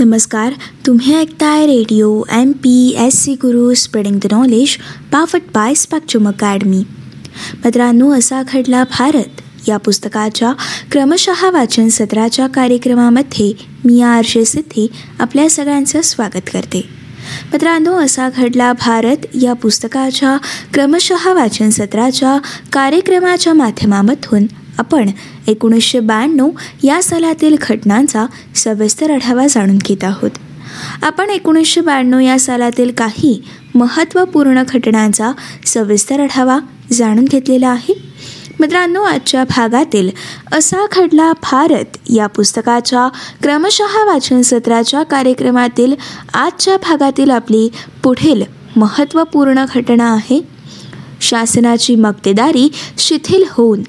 नमस्कार तुम्ही ऐकताय radio M P S C Guru spreading the knowledge powered by Spectrum academy. मित्रांनो असा घडला भारत. या पुस्तकाच्या क्रमशः वाचन सत्राच्या कार्यक्रमामध्ये मी आरशे सिद्धी आपल्या सगळ्यांचं स्वागत करते. मित्रांनो असा घडला भारत या पुस्तकाच्या क्रमशः वाचन सत्राच्या कार्यक्रमाच्या माध्यमामधून आपण एकोणीसशे ब्याण्णव या सालातील घटनांचा सविस्तर आढावा जाणून घेत आहोत. आपण एकोणीसशे ब्याण्णव या सालातील काही महत्त्वपूर्ण घटनांचा सविस्तर आढावा जाणून घेतलेला आहे. मित्रांनो आजच्या भागातील असा खडला भारत या पुस्तकाच्या क्रमशः वाचन सत्राच्या कार्यक्रमातील आजच्या भागातील आपली पुढील महत्त्वपूर्ण घटना आहे. शासनाची मक्तेदारी शिथिल होऊन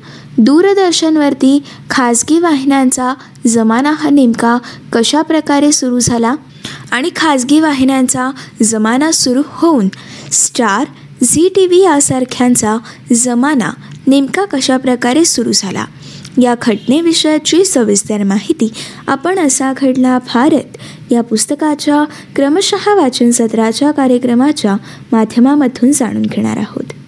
दूरदर्शनवरती खाजगी वाहिन्यांचा जमाना हा नेमका कशा प्रकारे सुरू झाला आणि खाजगी वाहिन्यांचा जमाना सुरू होऊन स्टार झी टी व्ही यासारख्यांचा जमाना नेमका कशा प्रकारे सुरू झाला? या घटनेविषयाची सविस्तर माहिती आपण असा घडला भारत. या पुस्तकाच्या क्रमशः वाचन सत्राच्या कार्यक्रमाच्या माध्यमामधून जाणून घेणार आहोत.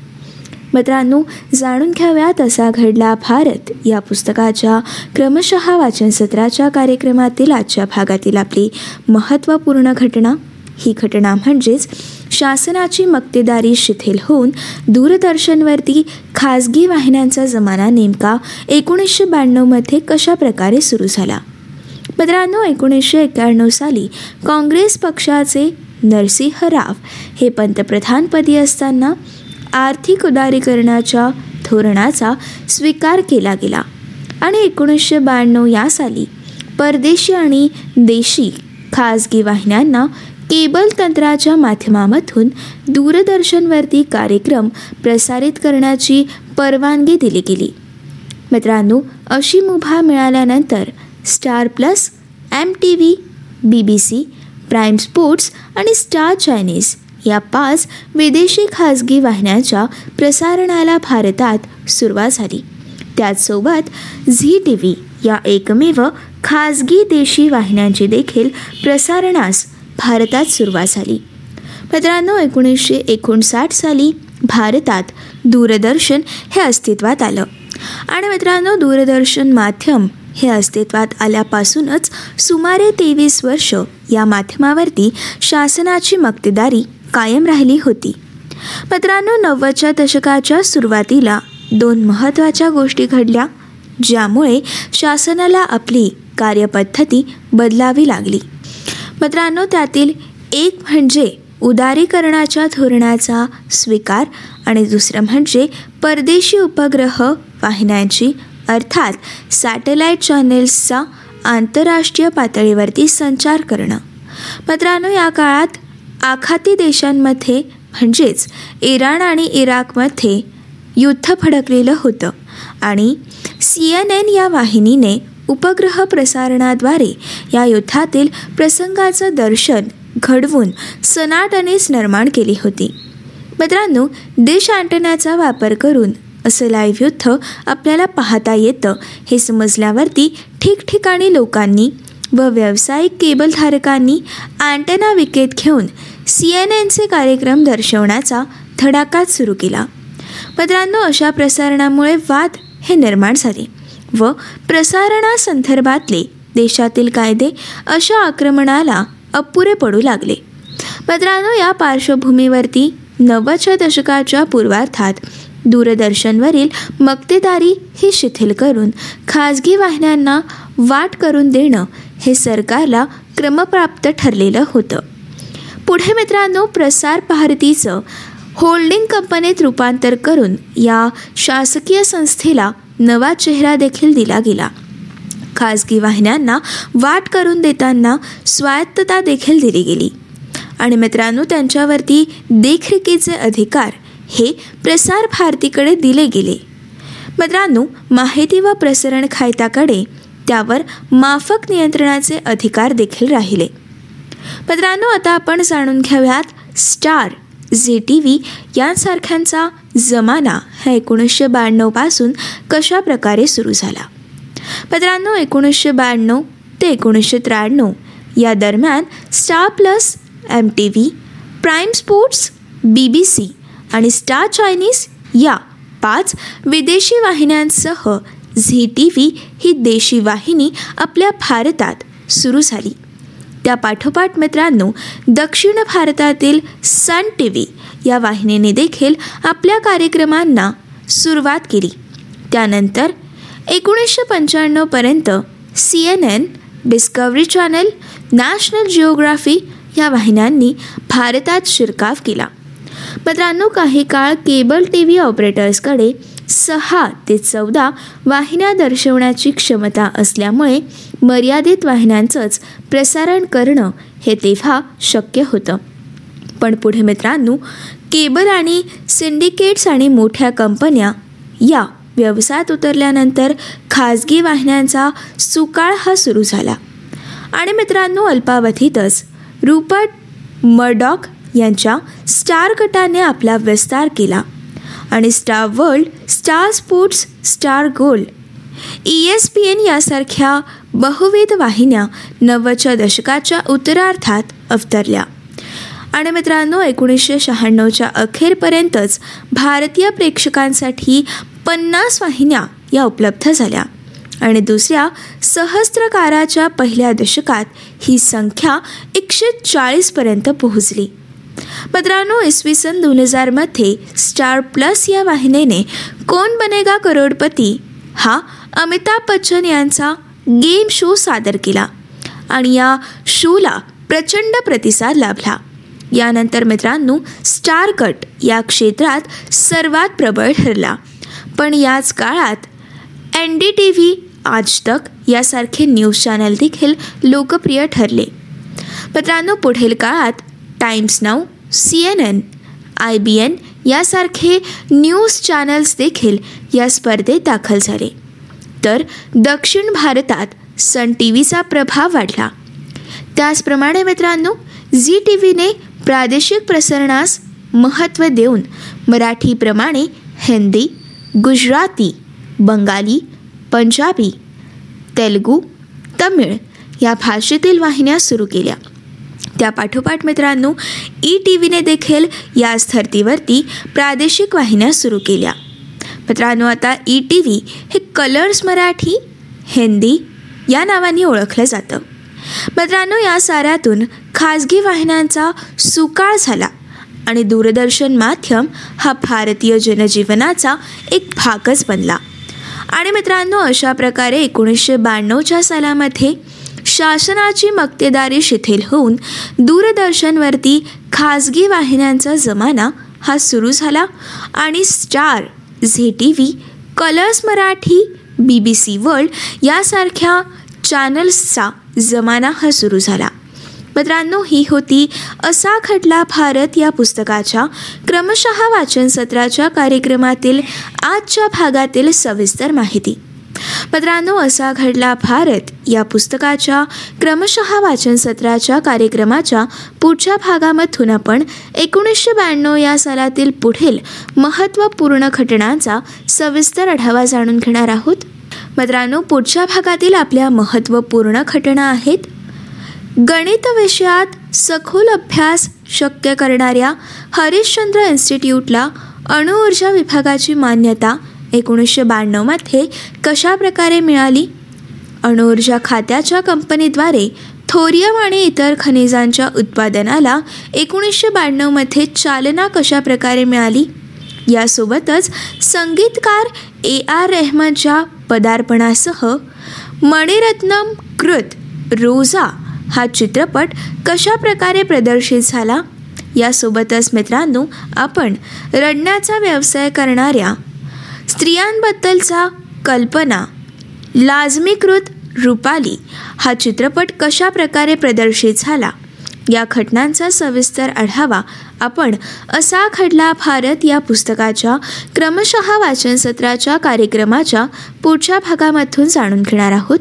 मित्रांनो जाणून घ्याव्यात असा घडला भारत. या पुस्तकाच्या क्रमशः वाचन सत्राच्या कार्यक्रमातील आजच्या भागातील आपली महत्त्वपूर्ण घटना. ही घटना म्हणजेच शासनाची मक्तेदारी शिथिल होऊन दूरदर्शनवरती खाजगी वाहिन्यांचा जमाना नेमका एकोणीसशे ब्याण्णवमध्ये कशा प्रकारे सुरू झाला? मित्रांनो एकोणीसशे एक्याण्णव साली काँग्रेस पक्षाचे नरसिंह राव हे पंतप्रधानपदी असताना आर्थिक उदारीकरणाच्या धोरणाचा स्वीकार केला गेला. आणि एकोणीसशे ब्याण्णव या साली परदेशी आणि देशी खाजगी वाहिन्यांना केबल तंत्राच्या माध्यमामधून दूरदर्शनवरती कार्यक्रम प्रसारित करण्याची परवानगी दिली गेली. मित्रांनो अशी मुभा मिळाल्यानंतर Star Plus M T V B B C Prime Sports आणि स्टार चायनीज या पाच विदेशी खाजगी वाहिन्यांच्या प्रसारणाला भारतात सुरुवात झाली. त्याचसोबत झी टी व्ही या एकमेव खाजगी देशी वाहिन्यांची देखील प्रसारणास भारतात सुरुवात झाली. मित्रांनो एकोणीसशे एकोणसाठ साली भारतात दूरदर्शन हे अस्तित्वात आलं. आणि मित्रांनो दूरदर्शन माध्यम हे अस्तित्वात आल्यापासूनच सुमारे तेवीस वर्ष या माध्यमावरती शासनाची मक्तेदारी कायम राहिली होती. मित्रांनो नव्वदच्या दशकाच्या सुरुवातीला दोन महत्त्वाच्या गोष्टी घडल्या ज्यामुळे शासनाला आपली कार्यपद्धती बदलावी लागली. मित्रांनो त्यातील एक म्हणजे उदारीकरणाच्या धोरणाचा स्वीकार आणि दुसरं म्हणजे परदेशी उपग्रह वाहिन्यांची अर्थात सॅटेलाईट चॅनेल्सचा आंतरराष्ट्रीय पातळीवरती संचार करणं. मित्रांनो या काळात आखाती देशांमध्ये म्हणजेच इराण आणि इराकमध्ये युद्ध फडकलेलं होतं. आणि सी एन एन या वाहिनीने उपग्रह प्रसारणाद्वारे या युद्धातील प्रसंगाचं दर्शन घडवून सनाटनेस निर्माण केली होती. मित्रांनो देश अँटनाचा वापर करून असं लाईव्ह युद्ध आपल्याला पाहता येतं हे समजल्यावरती ठिकठिकाणी लोकांनी व व्यावसायिक केबलधारकांनी अँटेना विकेत घेऊन सी एन एनचे कार्यक्रम दर्शवण्याचा धडाकाच सुरू केला. मित्रांनो अशा प्रसारणामुळे वाद हे निर्माण झाले व प्रसारणासंदर्भातले देशातील कायदे अशा आक्रमणाला अपुरे पडू लागले. मित्रांनो या पार्श्वभूमीवरती नव्वदच्या दशकाच्या पूर्वार्थात दूरदर्शनवरील मक्तेदारी ही शिथिल करून खाजगी वाहिन्यांना वाट करून देणं हे सरकारला क्रमप्राप्त ठरलेलं होतं. पुढे मित्रांनो प्रसार भारतीचं होल्डिंग कंपनीत रूपांतर करून या शासकीय संस्थेला नवा चेहरा देखील दिला गेला. खाजगी वाहिन्यांना वाट करून देताना स्वायत्तता देखील दिली गेली. आणि मित्रांनो त्यांच्यावरती देखरेखीचे अधिकार हे प्रसार भारतीकडे दिले गेले. मित्रांनो माहिती व प्रसारण खायताकडे त्यावर माफक नियंत्रणाचे अधिकार देखील राहिले. मित्रांनो आता आपण जाणून घेऊयात स्टार झी टी व्ही यांसारख्यांचा जमाना हा एकोणीसशे ब्याण्णवपासून कशा प्रकारे सुरू झाला? मित्रांनो एकोणीसशे ब्याण्णव ते एकोणीसशे त्र्याण्णव या दरम्यान Star Plus M T V Prime Sports B B C आणि स्टार चायनीज या पाच विदेशी वाहिन्यांसह झी टी व्ही ही देशी वाहिनी आपल्या भारतात सुरू झाली. त्या पाठोपाठ मित्रांनो दक्षिण भारतातील सन टी व्ही या वाहिनीने देखील आपल्या कार्यक्रमांना सुरुवात केली. त्यानंतर एकोणीसशे पंच्याण्णवपर्यंत C N N Discovery channel National Geography या वाहिन्यांनी भारतात शिरकाव केला. मित्रांनो काही काळ केबल टी व्ही ऑपरेटर्सकडे सहा ते चौदा वाहिन्या दर्शवण्याची क्षमता असल्यामुळे मर्यादित वाहिन्यांचंच प्रसारण करणं हे तेव्हा शक्य होतं. पण पुढे मित्रांनो केबल आणि सिंडिकेट्स आणि मोठ्या कंपन्या या व्यवसायात उतरल्यानंतर खाजगी वाहिन्यांचा सुकाळ हा सुरू झाला. आणि मित्रांनो अल्पावधीतच रुपर्ट मर्डॉक यांच्या स्टार गटाने आपला विस्तार केला आणि Star World Star Sports Star Gold E S P N यासारख्या बहुविध वाहिन्या नव्वदच्या दशकाच्या उत्तरार्थात अवतरल्या. आणि मित्रांनो एकोणीसशे शहाण्णवच्या अखेरपर्यंतच भारतीय प्रेक्षकांसाठी पन्नास वाहिन्या या उपलब्ध झाल्या. आणि दुसऱ्या सहस्त्रकाराच्या पहिल्या दशकात ही संख्या एकशे चाळीसपर्यंत पोहोचली. मित्रांनो इसवी सन दोन हजारमध्ये स्टार प्लस या वाहिनीने कोण बनेगा करोडपती हा अमिताभ बच्चन यांचा गेम शो सादर केला आणि या शोला प्रचंड प्रतिसाद लाभला. यानंतर मित्रांनो स्टार कट या क्षेत्रात सर्वात प्रबळ ठरला. पण याच काळात एन डी टी व्ही आज तक यासारखे न्यूज चॅनल देखील लोकप्रिय ठरले. मित्रांनो पुढील काळात Times Now C N N I B N यासारखे न्यूज चॅनल्स देखील या स्पर्धेत दाखल झाले. तर दक्षिण भारतात सन टी व्हीचा प्रभाव वाढला. त्याचप्रमाणे मित्रांनो झी टी व्हीने प्रादेशिक प्रसारणास महत्त्व देऊन मराठीप्रमाणे हिंदी गुजराती बंगाली पंजाबी तेलगू तमिळ या भाषेतील वाहिन्या सुरू केल्या. त्या पाठोपाठ मित्रांनो ई टी व्हीने देखील याच धर्तीवरती प्रादेशिक वाहिन्या सुरू केल्या. मित्रांनो आता ई टी व्ही हे कलर्स मराठी हिंदी या नावाने ओळखलं जातं. मित्रांनो या साऱ्यातून खाजगी वाहिन्यांचा सुकाळ झाला आणि दूरदर्शन माध्यम हा भारतीय जनजीवनाचा एक भागच बनला. आणि मित्रांनो अशा प्रकारे एकोणीसशे ब्याण्णवच्या सालामध्ये शासनाची मक्तेदारी शिथिल होऊन दूरदर्शनवरती खाजगी वाहिन्यांचा जमाना हा सुरू झाला आणि Star Zee T V Colors Marathi B B C World यासारख्या चॅनल्सचा जमाना हा सुरू झाला. मित्रांनो ही होती असा खटला भारत या पुस्तकाच्या क्रमशः वाचन सत्राच्या कार्यक्रमातील आजच्या भागातील सविस्तर माहिती. मित्रांनो असा घडला भारत. या पुस्तकाच्या क्रमशः वाचन सत्राच्या कार्यक्रमाच्या पुढच्या भागामधून आपण एकोणीसशे ब्याण्णव या सालातील पुढील महत्त्वपूर्ण घटनांचा सविस्तर आढावा जाणून घेणार आहोत. मित्रांनो पुढच्या भागातील आपल्या महत्त्वपूर्ण घटना आहेत. गणित विषयात सखोल अभ्यास शक्य करणाऱ्या हरिश्चंद्र इन्स्टिट्यूटला अणुऊर्जा विभागाची मान्यता एकोणीसशे ब्याण्णवमध्ये कशाप्रकारे मिळाली? अणुऊर्जा खात्याच्या कंपनीद्वारे थोरियम आणि इतर खनिजांच्या उत्पादनाला एकोणीसशे ब्याण्णवमध्ये चालना कशाप्रकारे मिळाली? यासोबतच संगीतकार ए आर रेहमानच्या पदार्पणासह मणिरत्नम कृत रोजा हा चित्रपट कशा प्रकारे प्रदर्शित झाला? यासोबतच मित्रांनो आपण रडण्याचा व्यवसाय करणाऱ्या स्त्रियांबद्दलचा कल्पना. लाजमीकृत रुपाली हा चित्रपट कशा प्रकारे प्रदर्शित झाला? या घटनांचा सविस्तर आढावा आपण असा खडला भारत या पुस्तकाच्या क्रमशः वाचन सत्राच्या कार्यक्रमाच्या पुढच्या भागामधून जाणून घेणार आहोत.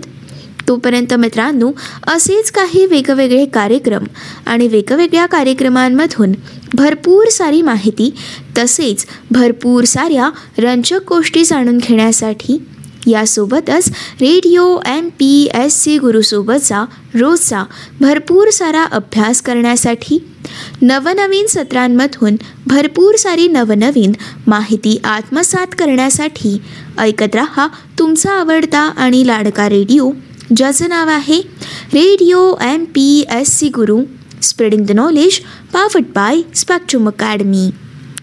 तोपर्यंत मित्रांनो असेच काही वेगवेगळे कार्यक्रम आणि वेगवेगळ्या कार्यक्रमांमधून भरपूर सारी माहिती तसेच भरपूर साऱ्या रंजक गोष्टी जाणून घेण्यासाठी यासोबतच radio M P S C गुरुसोबतचा रोजचा भरपूर सारा अभ्यास करण्यासाठी नवनवीन सत्रांमधून भरपूर सारी नवनवीन माहिती आत्मसात करण्यासाठी ऐकत रहा तुमचा आवडता आणि लाडका रेडिओ. ज्याचं नाव आहे radio M P S C Guru. Spreading the knowledge powered by Spectrum academy